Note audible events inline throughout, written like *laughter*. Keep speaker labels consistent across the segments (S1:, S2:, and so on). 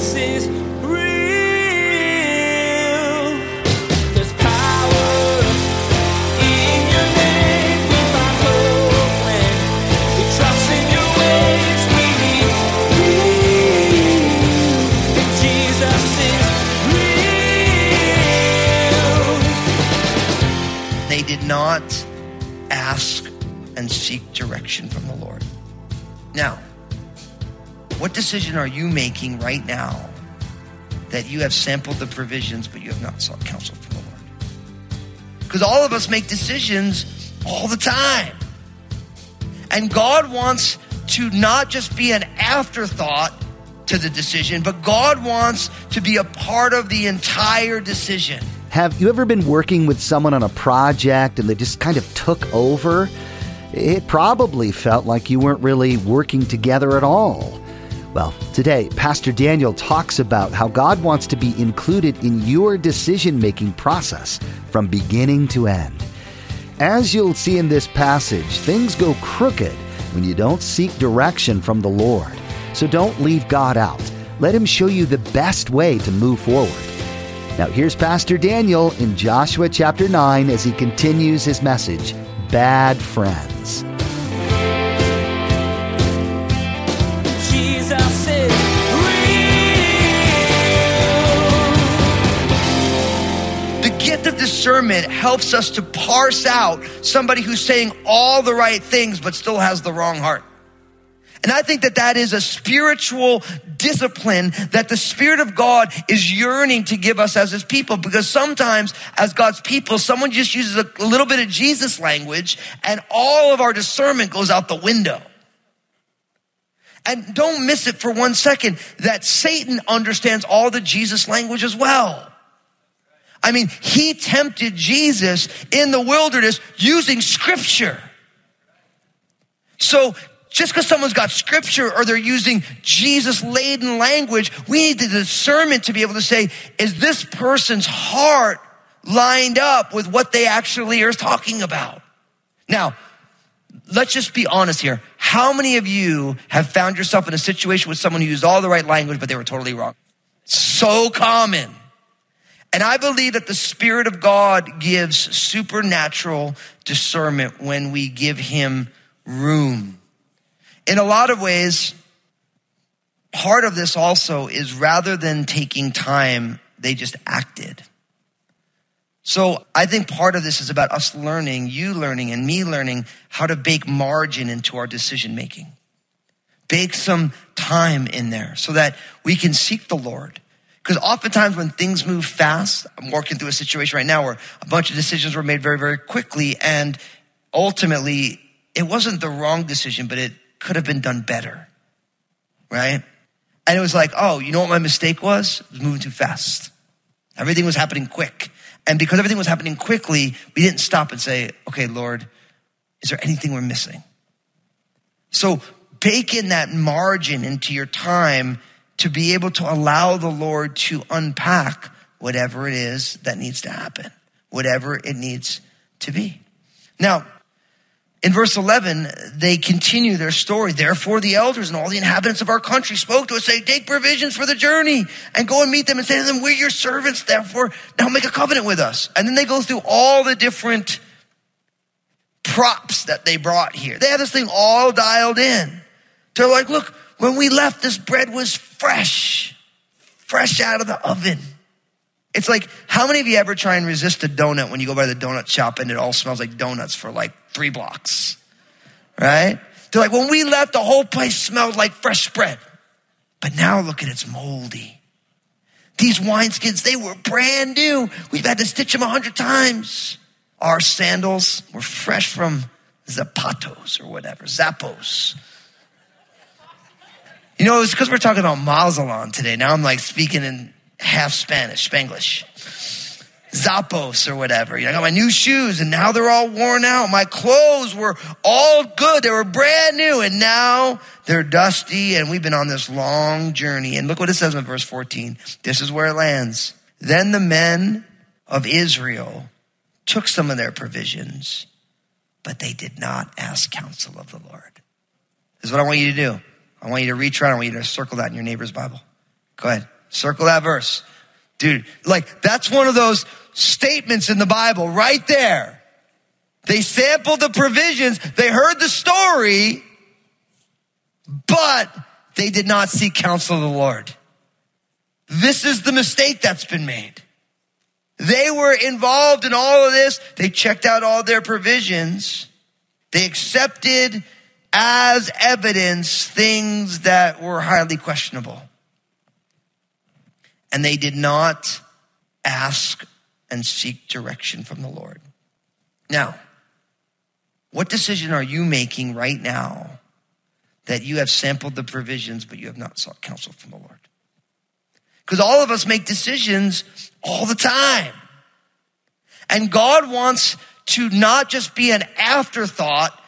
S1: Jesus
S2: decision are you making right now that you have sampled the provisions but you have not sought counsel from the Lord? Because all of us make decisions all the time. And God wants to not just be an afterthought to the decision, but God wants to be a part of the entire decision.
S3: Have you ever been working with someone on a project and they just kind of took over? It probably felt like you weren't really working together at all. Well, today, Pastor Daniel talks about how God wants to be included in your decision making process from beginning to end. As you'll see in this passage, things go crooked when you don't seek direction from the Lord. So don't leave God out. Let Him show you the best way to move forward. Now, here's Pastor Daniel in Joshua chapter 9 as he continues his message Bad Friends.
S2: Discernment helps us to parse out somebody who's saying all the right things but still has the wrong heart. And I think that that is a spiritual discipline that the Spirit of God is yearning to give us as His people. Because sometimes, as God's people, someone just uses a little bit of Jesus language and all of our discernment goes out the window. And don't miss it for one second that Satan understands all the Jesus language as well. I mean, he tempted Jesus in the wilderness using scripture. So just because someone's got scripture or they're using Jesus laden language, we need the discernment to be able to say, is this person's heart lined up with what they actually are talking about? Now, let's just be honest here. How many of you have found yourself in a situation with someone who used all the right language, but they were totally wrong? So common. And I believe that the Spirit of God gives supernatural discernment when we give Him room. In a lot of ways, part of this also is rather than taking time, they just acted. So I think part of this is about us learning, you learning, and me learning how to bake margin into our decision making. Bake some time in there so that we can seek the Lord. Because oftentimes when things move fast, I'm working through a situation right now where a bunch of decisions were made very, very quickly. And ultimately, it wasn't the wrong decision, but it could have been done better. Right? And it was like, oh, you know what my mistake was? It was moving too fast. Everything was happening quick. And because everything was happening quickly, we didn't stop and say, okay, Lord, is there anything we're missing? So bake in that margin into your time to be able to allow the Lord to unpack whatever it is that needs to happen, whatever it needs to be. Now, in verse 11, they continue their story. Therefore, the elders and all the inhabitants of our country spoke to us, saying, Take provisions for the journey and go and meet them and say to them, We're your servants, therefore, now make a covenant with us. And then they go through all the different props that they brought here. They have this thing all dialed in. They're like, Look, when we left, this bread was fresh, fresh out of the oven. It's like, how many of you ever try and resist a donut when you go by the donut shop and it all smells like donuts for like three blocks? Right? They're like, when we left, the whole place smelled like fresh bread. But now look at it's moldy. These wineskins, they were brand new. We've had to stitch them a hundred times. Our sandals were fresh from Zapatos or whatever, Zappos. You know, it's because we're talking about Mazatlán today. Now I'm like speaking in half Spanish, Spanglish. Zappos or whatever. You know, I got my new shoes and now they're all worn out. My clothes were all good. They were brand new and now they're dusty and we've been on this long journey. And look what it says in verse 14. This is where it lands. Then the men of Israel took some of their provisions, but they did not ask counsel of the Lord. This is what I want you to do. I want you to reach around. I want you to circle that in your neighbor's Bible. Go ahead. Circle that verse. Dude, like that's one of those statements in the Bible right there. They sampled the provisions. They heard the story, but they did not seek counsel of the Lord. This is the mistake that's been made. They were involved in all of this. They checked out all their provisions. They accepted as evidence things that were highly questionable. And they did not ask and seek direction from the Lord. Now, what decision are you making right now that you have sampled the provisions, but you have not sought counsel from the Lord? Because all of us make decisions all the time. And God wants to not just be an afterthought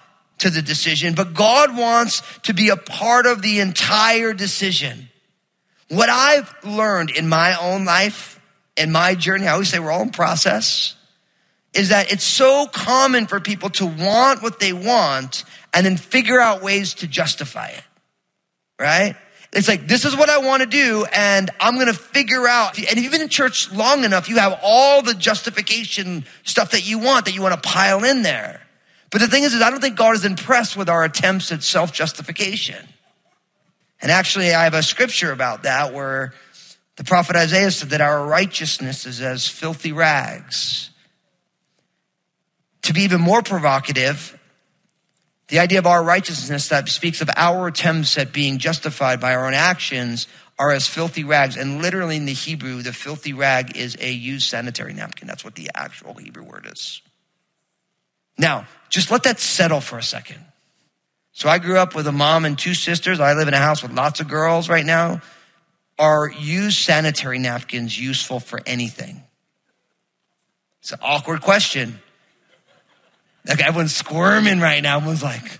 S2: to the decision, but God wants to be a part of the entire decision. What I've learned in my own life, in my journey, I always say we're all in process, is that it's so common for people to want what they want and then figure out ways to justify it. Right? It's like, this is what I want to do, and I'm going to figure out. And if you've been in church long enough, you have all the justification stuff that you want, that you want to pile in there. But the thing is, is I don't think God is impressed with our attempts at self justification. And actually, I have a scripture about that where the prophet Isaiah said that our righteousness is as filthy rags. To be even more provocative, the idea of our righteousness that speaks of our attempts at being justified by our own actions are as filthy rags. And literally in the Hebrew, the filthy rag is a used sanitary napkin. That's what the actual Hebrew word is. Now, just let that settle for a second. So I grew up with a mom and two sisters. I live in a house with lots of girls right now. Are used sanitary napkins useful for anything? It's an awkward question. Like everyone's squirming right now. Everyone's like,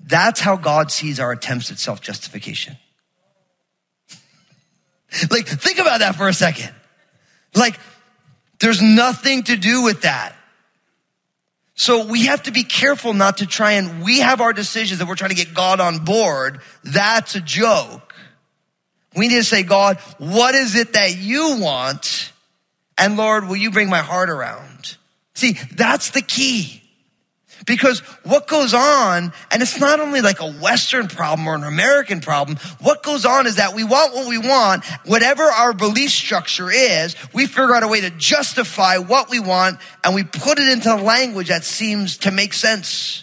S2: that's how God sees our attempts at self justification. *laughs* like, think about that for a second. Like, there's nothing to do with that. So we have to be careful not to try and, we have our decisions that we're trying to get God on board. That's a joke. We need to say, God, what is it that you want? And Lord, will you bring my heart around? See, that's the key. Because what goes on, and it's not only like a Western problem or an American problem, what goes on is that we want what we want, whatever our belief structure is, we figure out a way to justify what we want, and we put it into language that seems to make sense.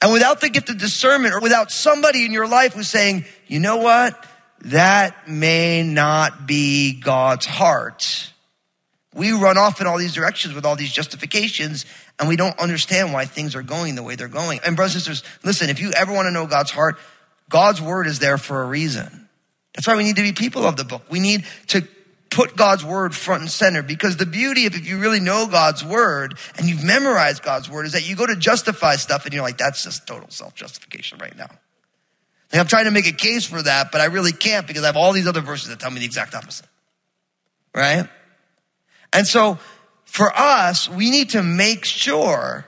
S2: And without the gift of discernment, or without somebody in your life who's saying, you know what? That may not be God's heart we run off in all these directions with all these justifications and we don't understand why things are going the way they're going. And brothers and sisters, listen, if you ever want to know God's heart, God's word is there for a reason. That's why we need to be people of the book. We need to put God's word front and center because the beauty of if you really know God's word and you've memorized God's word is that you go to justify stuff and you're like, that's just total self justification right now. Like I'm trying to make a case for that, but I really can't because I have all these other verses that tell me the exact opposite. Right? And so for us, we need to make sure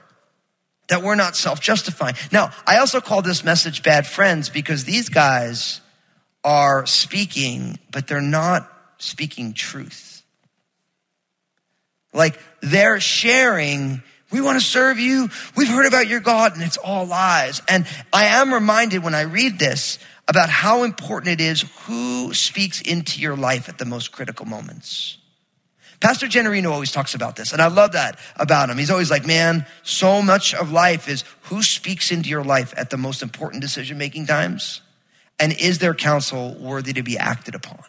S2: that we're not self justifying. Now, I also call this message bad friends because these guys are speaking, but they're not speaking truth. Like they're sharing, we want to serve you. We've heard about your God and it's all lies. And I am reminded when I read this about how important it is who speaks into your life at the most critical moments. Pastor Generino always talks about this, and I love that about him. He's always like, man, so much of life is who speaks into your life at the most important decision making times, and is their counsel worthy to be acted upon?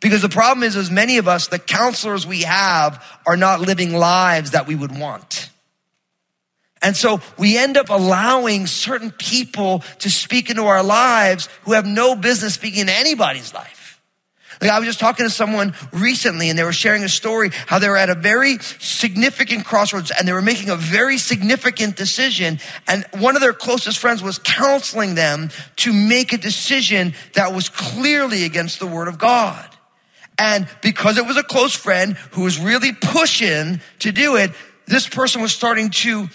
S2: Because the problem is, as many of us, the counselors we have are not living lives that we would want. And so we end up allowing certain people to speak into our lives who have no business speaking into anybody's life. Like I was just talking to someone recently and they were sharing a story how they were at a very significant crossroads and they were making a very significant decision. And one of their closest friends was counseling them to make a decision that was clearly against the word of God. And because it was a close friend who was really pushing to do it, this person was starting to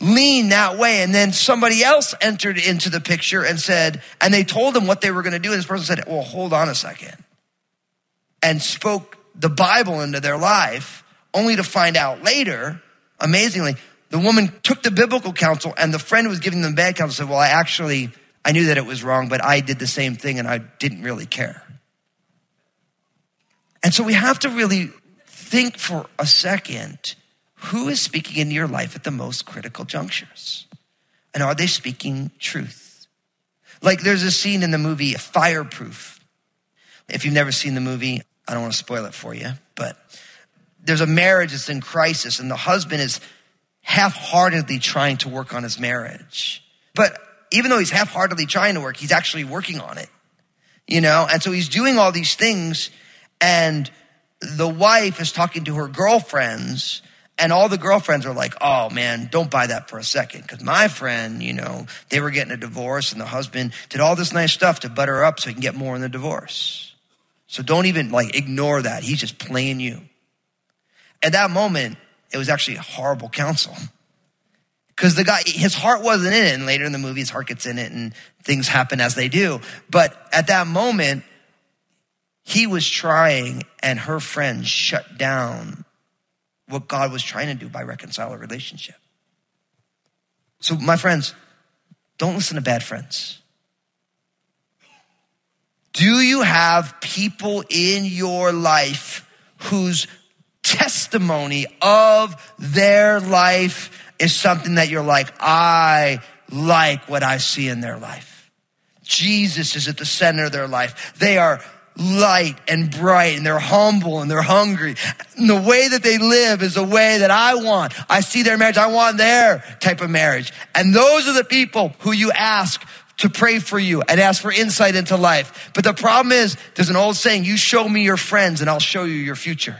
S2: lean that way. And then somebody else entered into the picture and said, and they told them what they were going to do. And this person said, well, hold on a second. And spoke the Bible into their life, only to find out later, amazingly, the woman took the biblical counsel and the friend who was giving them bad counsel said, well, I actually, I knew that it was wrong, but I did the same thing and I didn't really care. And so we have to really think for a second who is speaking into your life at the most critical junctures? And are they speaking truth? Like there's a scene in the movie Fireproof. If you've never seen the movie, I don't want to spoil it for you, but there's a marriage that's in crisis and the husband is half-heartedly trying to work on his marriage. But even though he's half-heartedly trying to work, he's actually working on it. You know, and so he's doing all these things and the wife is talking to her girlfriends and all the girlfriends are like, oh man, don't buy that for a second. Cause my friend, you know, they were getting a divorce and the husband did all this nice stuff to butter her up so he can get more in the divorce. So don't even like ignore that. He's just playing you. At that moment, it was actually a horrible counsel. Cause the guy, his heart wasn't in it. And later in the movie, his heart gets in it and things happen as they do. But at that moment, he was trying and her friends shut down what God was trying to do by reconcile a relationship. So, my friends, don't listen to bad friends. Do you have people in your life whose testimony of their life is something that you're like, I like what I see in their life? Jesus is at the center of their life. They are light and bright and they're humble and they're hungry. And the way that they live is the way that I want. I see their marriage. I want their type of marriage. And those are the people who you ask to pray for you and ask for insight into life. But the problem is, there's an old saying, you show me your friends and I'll show you your future.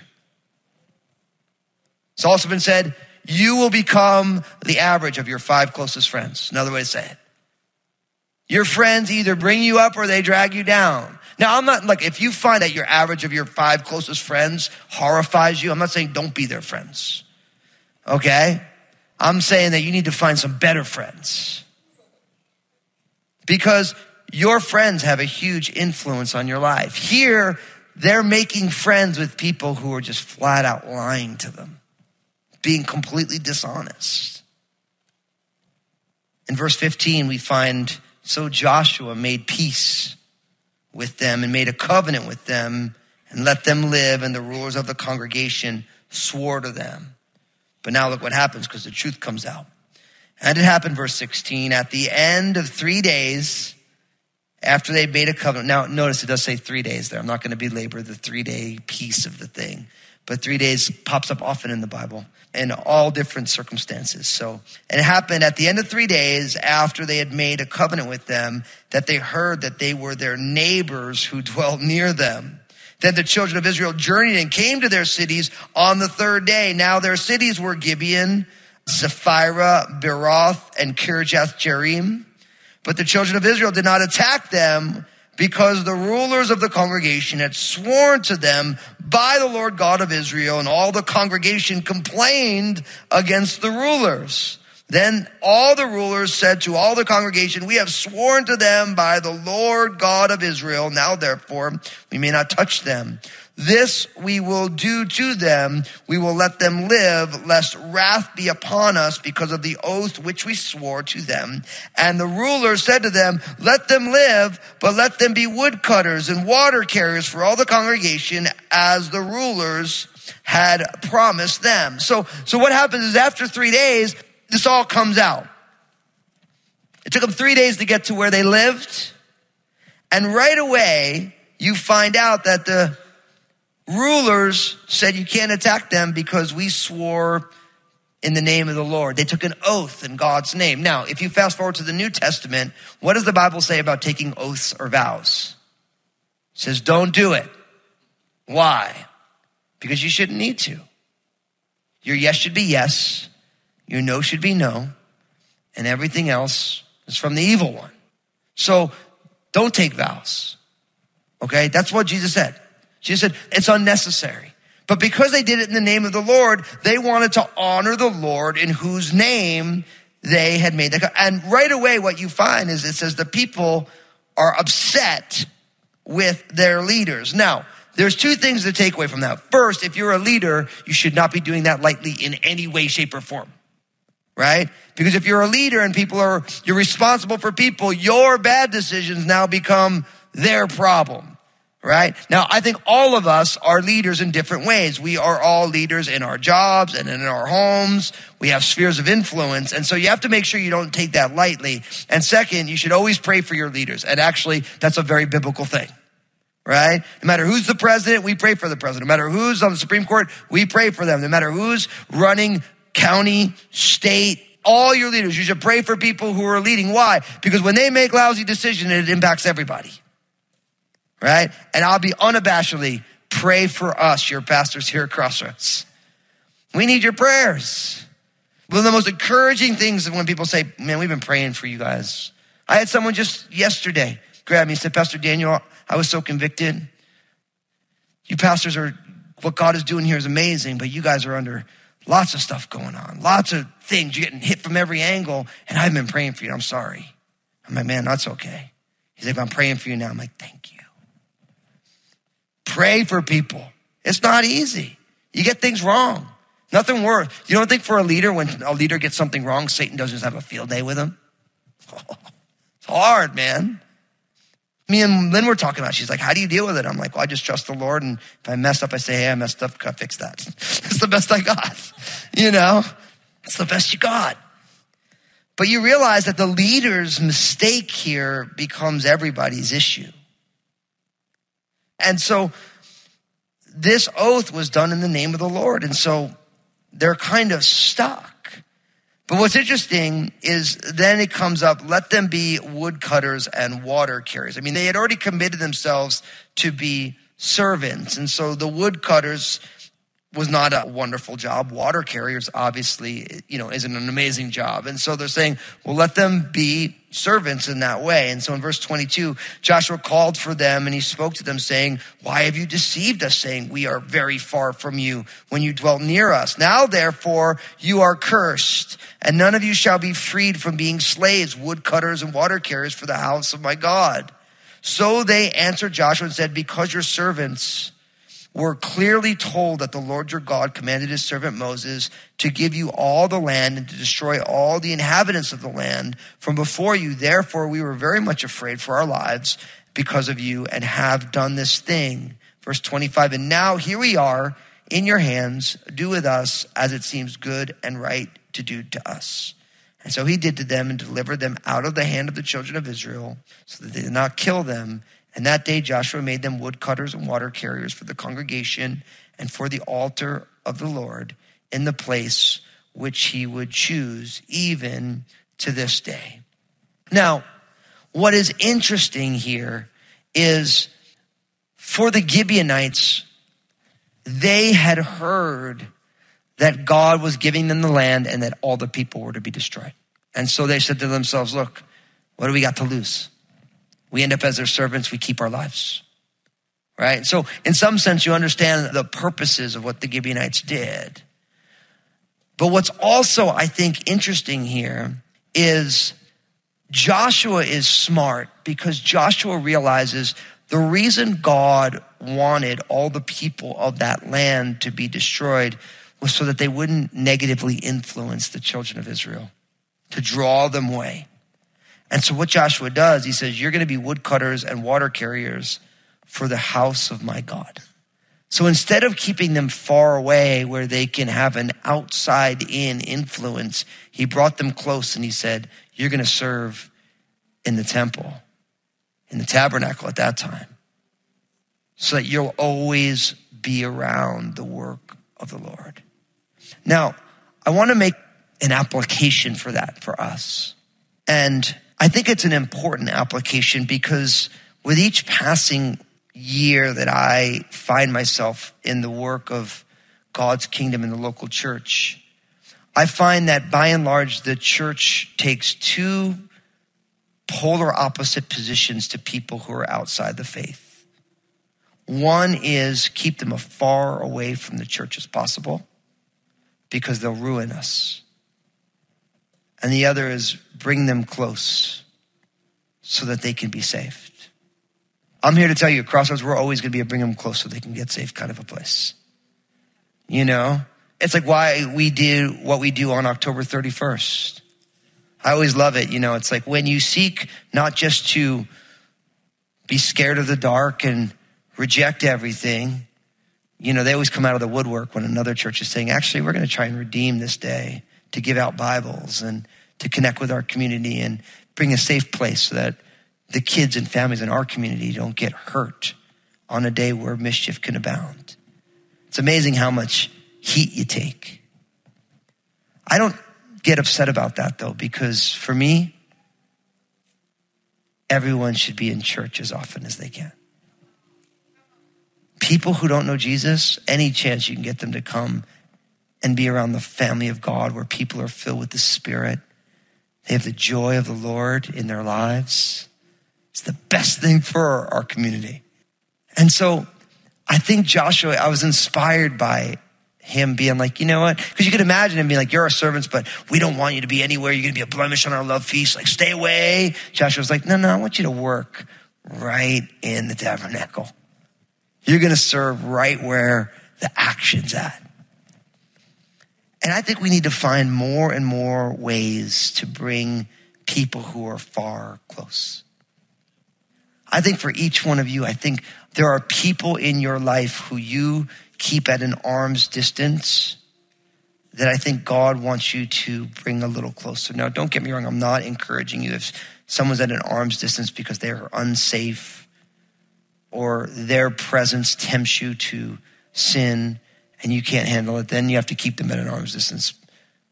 S2: It's also been said, you will become the average of your five closest friends. Another way to say it. Your friends either bring you up or they drag you down. Now, I'm not like, if you find that your average of your five closest friends horrifies you, I'm not saying don't be their friends. Okay? I'm saying that you need to find some better friends. Because your friends have a huge influence on your life. Here, they're making friends with people who are just flat out lying to them, being completely dishonest. In verse 15, we find so Joshua made peace with them and made a covenant with them and let them live. And the rulers of the congregation swore to them. But now look what happens because the truth comes out. And it happened, verse 16, at the end of three days, after they made a covenant. Now, notice it does say three days there. I'm not going to belabor the three day piece of the thing, but three days pops up often in the Bible in all different circumstances. So, and it happened at the end of three days after they had made a covenant with them that they heard that they were their neighbors who dwelt near them. Then the children of Israel journeyed and came to their cities on the third day. Now their cities were Gibeon, Zephirah, Beeroth, and Kirjath Jearim. But the children of Israel did not attack them because the rulers of the congregation had sworn to them by the Lord God of Israel, and all the congregation complained against the rulers. Then all the rulers said to all the congregation, We have sworn to them by the Lord God of Israel. Now therefore, we may not touch them. This we will do to them. We will let them live, lest wrath be upon us because of the oath which we swore to them. And the rulers said to them, Let them live, but let them be woodcutters and water carriers for all the congregation, as the rulers had promised them. So, so what happens is after three days, this all comes out. It took them three days to get to where they lived. And right away, you find out that the rulers said you can't attack them because we swore in the name of the Lord. They took an oath in God's name. Now, if you fast forward to the New Testament, what does the Bible say about taking oaths or vows? It says, don't do it. Why? Because you shouldn't need to. Your yes should be yes, your no should be no, and everything else is from the evil one. So don't take vows. Okay? That's what Jesus said. She said, it's unnecessary. But because they did it in the name of the Lord, they wanted to honor the Lord in whose name they had made that. And right away, what you find is it says the people are upset with their leaders. Now, there's two things to take away from that. First, if you're a leader, you should not be doing that lightly in any way, shape, or form. Right? Because if you're a leader and people are, you're responsible for people, your bad decisions now become their problem. Right? Now, I think all of us are leaders in different ways. We are all leaders in our jobs and in our homes. We have spheres of influence. And so you have to make sure you don't take that lightly. And second, you should always pray for your leaders. And actually, that's a very biblical thing right? No matter who's the president, we pray for the president. No matter who's on the Supreme Court, we pray for them. No matter who's running county, state, all your leaders, you should pray for people who are leading. Why? Because when they make lousy decisions, it impacts everybody, right? And I'll be unabashedly pray for us, your pastors here at Crossroads. We need your prayers. One of the most encouraging things is when people say, man, we've been praying for you guys. I had someone just yesterday grab me and said, Pastor Daniel, I was so convicted. You pastors are, what God is doing here is amazing, but you guys are under lots of stuff going on, lots of things. You're getting hit from every angle, and I've been praying for you. I'm sorry. I'm like, man, that's okay. He's like, I'm praying for you now. I'm like, thank you. Pray for people. It's not easy. You get things wrong. Nothing worse. You don't think for a leader, when a leader gets something wrong, Satan doesn't just have a field day with him? *laughs* it's hard, man me and Lynn were talking about. She's like, "How do you deal with it?" I'm like, "Well, I just trust the Lord, and if I mess up, I say, hey, I messed up. Gotta fix that. *laughs* it's the best I got. You know, it's the best you got." But you realize that the leader's mistake here becomes everybody's issue. And so this oath was done in the name of the Lord. And so they're kind of stuck. But what's interesting is then it comes up, let them be woodcutters and water carriers. I mean, they had already committed themselves to be servants. And so the woodcutters was not a wonderful job. Water carriers, obviously, you know, isn't an amazing job. And so they're saying, well, let them be servants in that way. And so in verse 22, Joshua called for them and he spoke to them saying, why have you deceived us saying we are very far from you when you dwelt near us? Now, therefore, you are cursed and none of you shall be freed from being slaves, woodcutters and water carriers for the house of my God. So they answered Joshua and said, because your servants were clearly told that the Lord your God commanded his servant Moses to give you all the land and to destroy all the inhabitants of the land from before you. Therefore, we were very much afraid for our lives because of you and have done this thing. Verse 25. And now here we are in your hands. Do with us as it seems good and right to do to us. And so he did to them and delivered them out of the hand of the children of Israel so that they did not kill them and that day Joshua made them woodcutters and water carriers for the congregation and for the altar of the Lord in the place which he would choose, even to this day. Now, what is interesting here is for the Gibeonites, they had heard that God was giving them the land and that all the people were to be destroyed. And so they said to themselves, Look, what do we got to lose? We end up as their servants, we keep our lives. Right? So, in some sense, you understand the purposes of what the Gibeonites did. But what's also, I think, interesting here is Joshua is smart because Joshua realizes the reason God wanted all the people of that land to be destroyed was so that they wouldn't negatively influence the children of Israel, to draw them away. And so what Joshua does, he says, you're going to be woodcutters and water carriers for the house of my God. So instead of keeping them far away where they can have an outside in influence, he brought them close and he said, you're going to serve in the temple, in the tabernacle at that time, so that you'll always be around the work of the Lord. Now, I want to make an application for that for us. And I think it's an important application because with each passing year that I find myself in the work of God's kingdom in the local church, I find that by and large, the church takes two polar opposite positions to people who are outside the faith. One is keep them as far away from the church as possible because they'll ruin us. And the other is bring them close so that they can be saved. I'm here to tell you, Crossroads, we're always going to be a bring them close so they can get saved kind of a place. You know, it's like why we do what we do on October 31st. I always love it. You know, it's like when you seek not just to be scared of the dark and reject everything, you know, they always come out of the woodwork when another church is saying, actually, we're going to try and redeem this day to give out Bibles and to connect with our community and bring a safe place so that the kids and families in our community don't get hurt on a day where mischief can abound. It's amazing how much heat you take. I don't get upset about that though, because for me, everyone should be in church as often as they can. People who don't know Jesus, any chance you can get them to come and be around the family of God where people are filled with the Spirit, they have the joy of the Lord in their lives. It's the best thing for our community. And so I think Joshua, I was inspired by him being like, you know what? Because you could imagine him being like, you're our servants, but we don't want you to be anywhere. You're going to be a blemish on our love feast. Like, stay away. Joshua was like, no, no, I want you to work right in the tabernacle. You're going to serve right where the action's at. And I think we need to find more and more ways to bring people who are far close. I think for each one of you, I think there are people in your life who you keep at an arm's distance that I think God wants you to bring a little closer. Now, don't get me wrong, I'm not encouraging you if someone's at an arm's distance because they're unsafe or their presence tempts you to sin and you can't handle it, then you have to keep them at an arm's distance.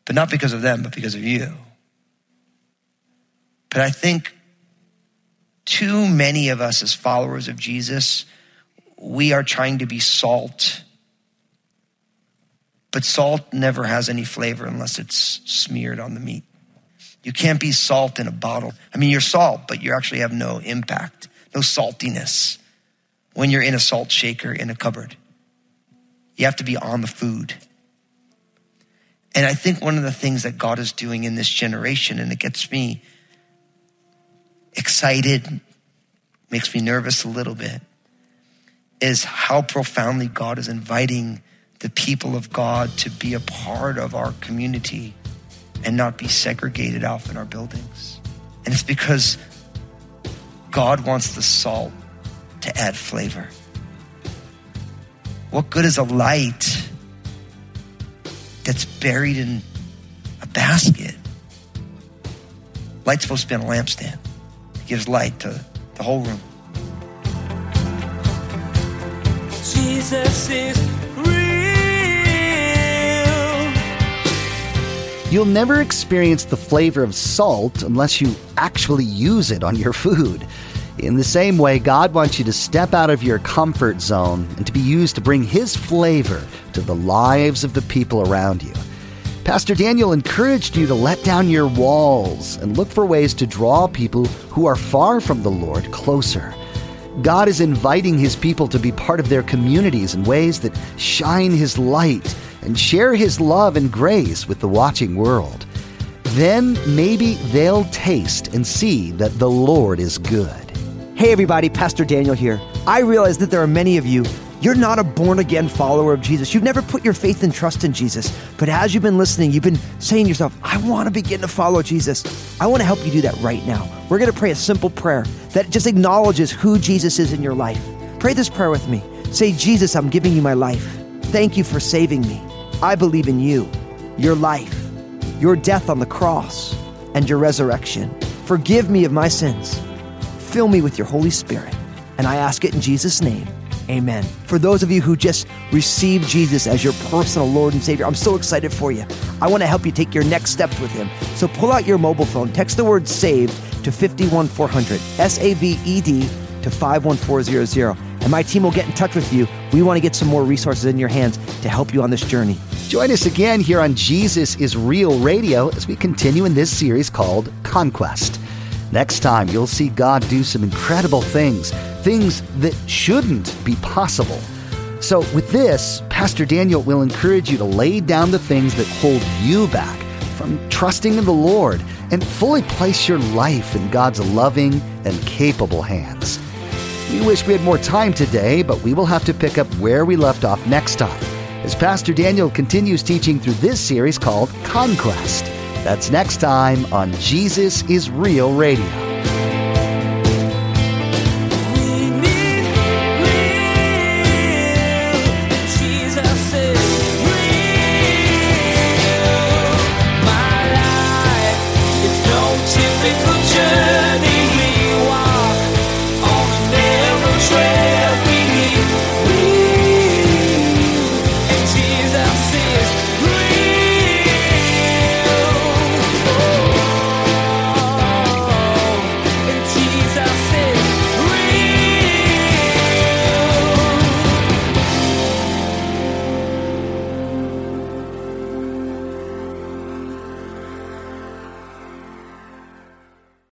S2: But not because of them, but because of you. But I think too many of us as followers of Jesus, we are trying to be salt. But salt never has any flavor unless it's smeared on the meat. You can't be salt in a bottle. I mean, you're salt, but you actually have no impact, no saltiness when you're in a salt shaker in a cupboard. You have to be on the food. And I think one of the things that God is doing in this generation, and it gets me excited, makes me nervous a little bit, is how profoundly God is inviting the people of God to be a part of our community and not be segregated off in our buildings. And it's because God wants the salt to add flavor. What good is a light that's buried in a basket? Light's supposed to be on a lampstand. It gives light to the whole room.
S1: Jesus is real.
S3: You'll never experience the flavor of salt unless you actually use it on your food. In the same way, God wants you to step out of your comfort zone and to be used to bring His flavor to the lives of the people around you. Pastor Daniel encouraged you to let down your walls and look for ways to draw people who are far from the Lord closer. God is inviting His people to be part of their communities in ways that shine His light and share His love and grace with the watching world. Then maybe they'll taste and see that the Lord is good.
S4: Hey everybody, Pastor Daniel here. I realize that there are many of you, you're not a born again follower of Jesus. You've never put your faith and trust in Jesus. But as you've been listening, you've been saying to yourself, I want to begin to follow Jesus. I want to help you do that right now. We're going to pray a simple prayer that just acknowledges who Jesus is in your life. Pray this prayer with me. Say, Jesus, I'm giving you my life. Thank you for saving me. I believe in you, your life, your death on the cross, and your resurrection. Forgive me of my sins. Fill me with your Holy Spirit. And I ask it in Jesus' name. Amen. For those of you who just received Jesus as your personal Lord and Savior, I'm so excited for you. I want to help you take your next steps with Him. So pull out your mobile phone, text the word SAVED to 51400, S A V E D to 51400, and my team will get in touch with you. We want to get some more resources in your hands to help you on this journey.
S3: Join us again here on Jesus is Real Radio as we continue in this series called Conquest. Next time, you'll see God do some incredible things, things that shouldn't be possible. So, with this, Pastor Daniel will encourage you to lay down the things that hold you back from trusting in the Lord and fully place your life in God's loving and capable hands. We wish we had more time today, but we will have to pick up where we left off next time as Pastor Daniel continues teaching through this series called Conquest. That's next time on Jesus is Real Radio.